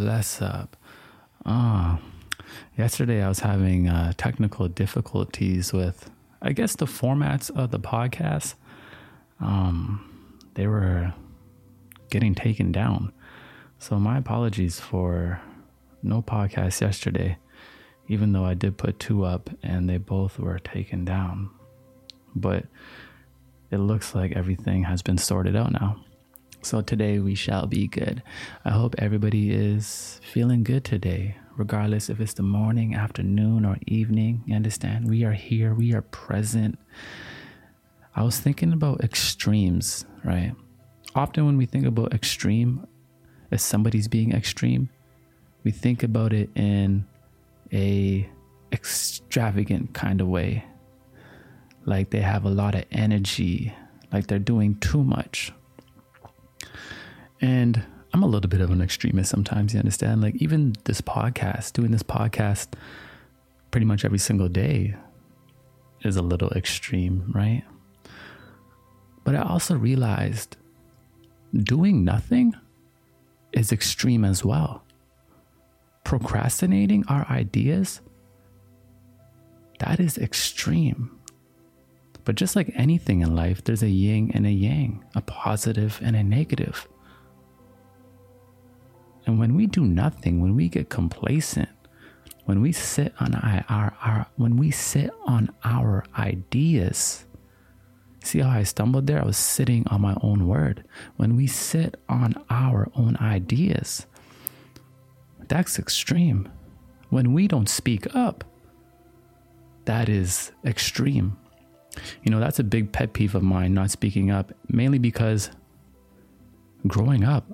bless up. Ah, yesterday I was having uh, technical difficulties with, I guess, the formats of the podcast. Um, they were getting taken down. So my apologies for no podcast yesterday, even though I did put two up and they both were taken down. But it looks like everything has been sorted out now. So today we shall be good. I hope everybody is feeling good today, regardless if it's the morning, afternoon, or evening. You understand? We are here, we are present. I was thinking about extremes, right? Often when we think about extreme, as somebody's being extreme, we think about it in a extravagant kind of way. Like they have a lot of energy, like they're doing too much and I'm a little bit of an extremist sometimes, you understand? Like, even this podcast, doing this podcast pretty much every single day is a little extreme, right? But I also realized doing nothing is extreme as well. Procrastinating our ideas, that is extreme. But just like anything in life, there's a yin and a yang, a positive and a negative. And when we do nothing, when we get complacent, when we sit on our, our, when we sit on our ideas, see how I stumbled there? I was sitting on my own word. When we sit on our own ideas, that's extreme. When we don't speak up, that is extreme. You know, that's a big pet peeve of mine, not speaking up, mainly because growing up,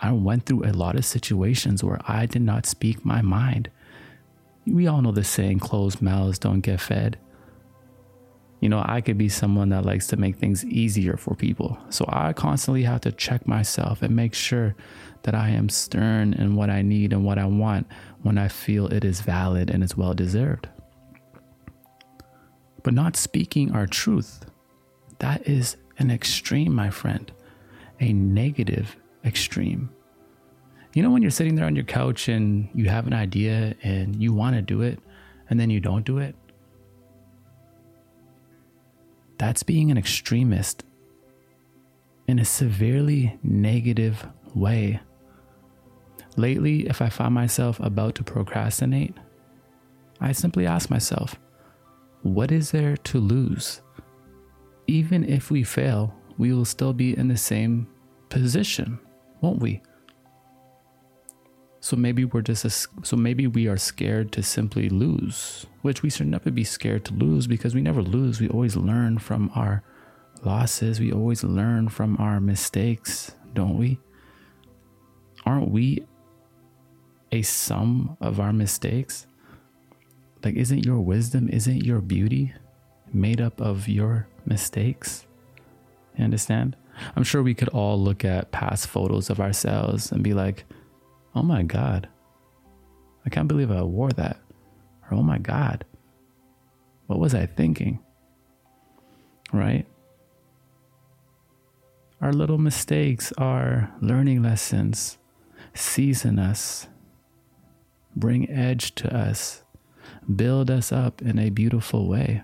I went through a lot of situations where I did not speak my mind. We all know the saying, closed mouths don't get fed. You know, I could be someone that likes to make things easier for people. So I constantly have to check myself and make sure that I am stern in what I need and what I want when I feel it is valid and it's well deserved. But not speaking our truth, that is an extreme, my friend, a negative extreme. You know, when you're sitting there on your couch and you have an idea and you want to do it and then you don't do it? That's being an extremist in a severely negative way. Lately, if I find myself about to procrastinate, I simply ask myself, what is there to lose? Even if we fail, we will still be in the same position won't we? So maybe we're just a, so maybe we are scared to simply lose, which we should never be scared to lose because we never lose. We always learn from our losses. We always learn from our mistakes, don't we? Aren't we a sum of our mistakes? Like, isn't your wisdom, isn't your beauty made up of your mistakes? You understand? I'm sure we could all look at past photos of ourselves and be like, oh my God, I can't believe I wore that. Or oh my God, what was I thinking? Right? Our little mistakes are learning lessons, season us, bring edge to us, build us up in a beautiful way.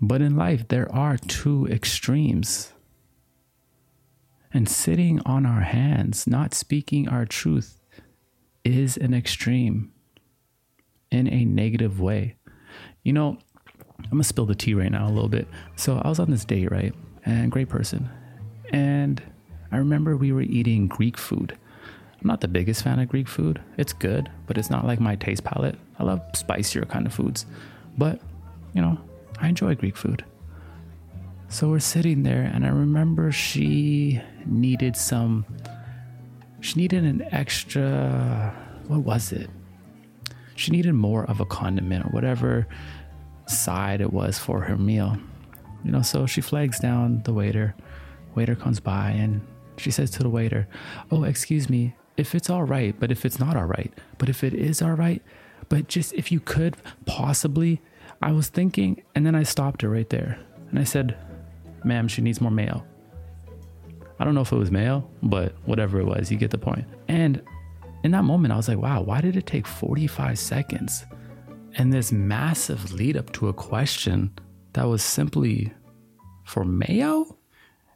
But in life, there are two extremes. And sitting on our hands, not speaking our truth, is an extreme in a negative way. You know, I'm gonna spill the tea right now a little bit. So I was on this date, right? And great person. And I remember we were eating Greek food. I'm not the biggest fan of Greek food. It's good, but it's not like my taste palate. I love spicier kind of foods. But, you know, I enjoy Greek food. So we're sitting there, and I remember she needed some, she needed an extra, what was it? She needed more of a condiment or whatever side it was for her meal. You know, so she flags down the waiter. Waiter comes by and she says to the waiter, Oh, excuse me, if it's all right, but if it's not all right, but if it is all right, but just if you could possibly I was thinking, and then I stopped her right there. And I said, Ma'am, she needs more mayo. I don't know if it was male, but whatever it was, you get the point. And in that moment, I was like, wow, why did it take 45 seconds? And this massive lead up to a question that was simply for Mayo?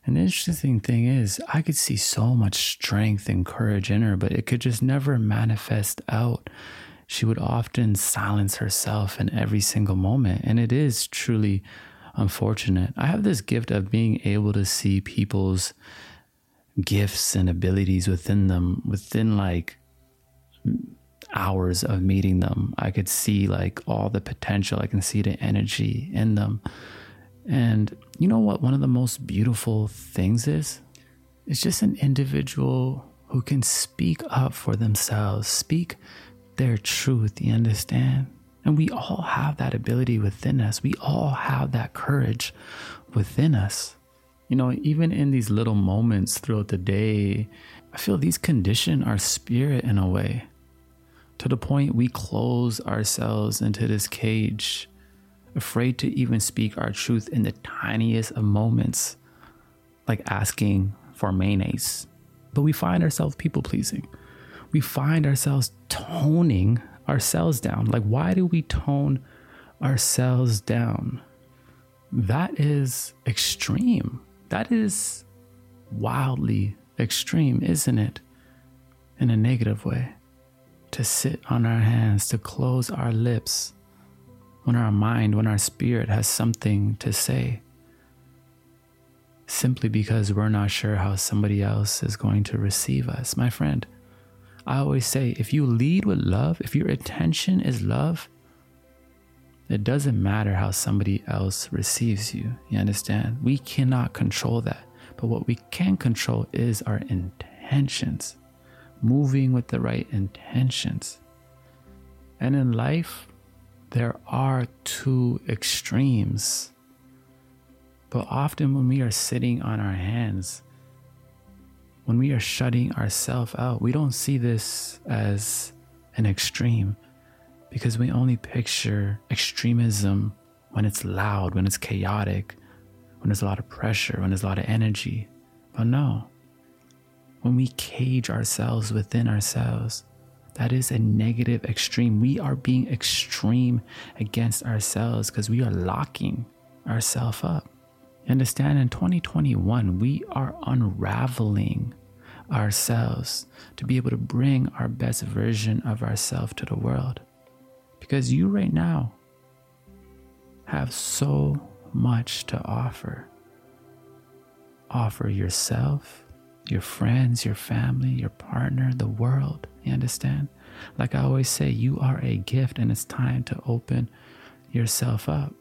And the interesting thing is, I could see so much strength and courage in her, but it could just never manifest out. She would often silence herself in every single moment. And it is truly unfortunate. I have this gift of being able to see people's gifts and abilities within them within like hours of meeting them. I could see like all the potential, I can see the energy in them. And you know what? One of the most beautiful things is? It's just an individual who can speak up for themselves, speak their truth, you understand? And we all have that ability within us. We all have that courage within us. You know, even in these little moments throughout the day, I feel these condition our spirit in a way to the point we close ourselves into this cage afraid to even speak our truth in the tiniest of moments, like asking for mayonnaise. But we find ourselves people pleasing. We find ourselves toning ourselves down. Like, why do we tone ourselves down? That is extreme. That is wildly extreme, isn't it? In a negative way. To sit on our hands, to close our lips when our mind, when our spirit has something to say, simply because we're not sure how somebody else is going to receive us. My friend, I always say if you lead with love, if your intention is love, it doesn't matter how somebody else receives you. You understand? We cannot control that. But what we can control is our intentions, moving with the right intentions. And in life, there are two extremes. But often when we are sitting on our hands, when we are shutting ourselves out, we don't see this as an extreme because we only picture extremism when it's loud, when it's chaotic, when there's a lot of pressure, when there's a lot of energy. But no, when we cage ourselves within ourselves, that is a negative extreme. We are being extreme against ourselves because we are locking ourselves up. Understand in 2021, we are unraveling ourselves to be able to bring our best version of ourselves to the world. Because you right now have so much to offer. Offer yourself, your friends, your family, your partner, the world. You understand? Like I always say, you are a gift and it's time to open yourself up.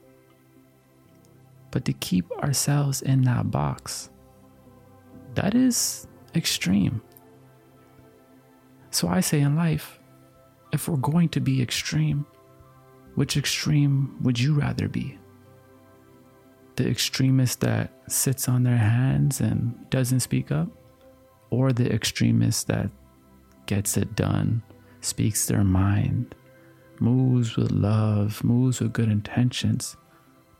But to keep ourselves in that box, that is extreme. So I say in life, if we're going to be extreme, which extreme would you rather be? The extremist that sits on their hands and doesn't speak up? Or the extremist that gets it done, speaks their mind, moves with love, moves with good intentions,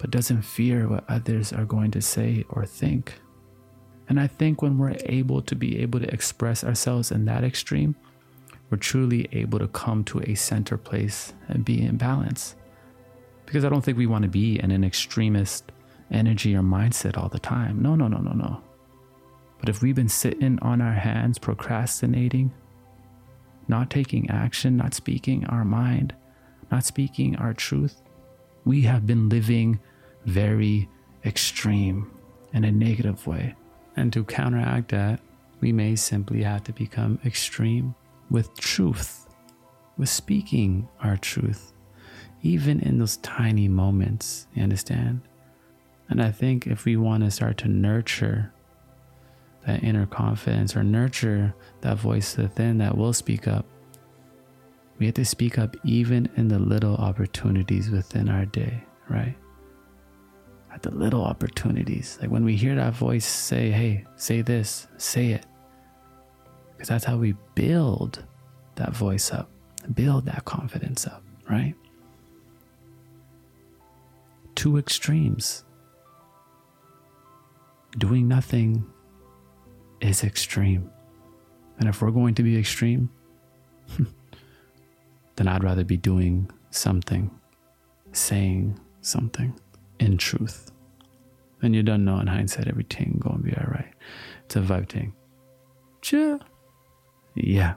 but doesn't fear what others are going to say or think. And I think when we're able to be able to express ourselves in that extreme, we're truly able to come to a center place and be in balance. Because I don't think we want to be in an extremist energy or mindset all the time. No, no, no, no, no. But if we've been sitting on our hands procrastinating, not taking action, not speaking our mind, not speaking our truth, we have been living very extreme in a negative way. And to counteract that, we may simply have to become extreme with truth, with speaking our truth, even in those tiny moments. You understand? And I think if we want to start to nurture that inner confidence or nurture that voice within that will speak up. We have to speak up even in the little opportunities within our day, right? At the little opportunities. Like when we hear that voice say, hey, say this, say it. Because that's how we build that voice up, build that confidence up, right? Two extremes. Doing nothing is extreme. And if we're going to be extreme, then I'd rather be doing something, saying something in truth. And you don't know in hindsight everything gonna be alright. It's a vibe thing. Yeah. Yeah.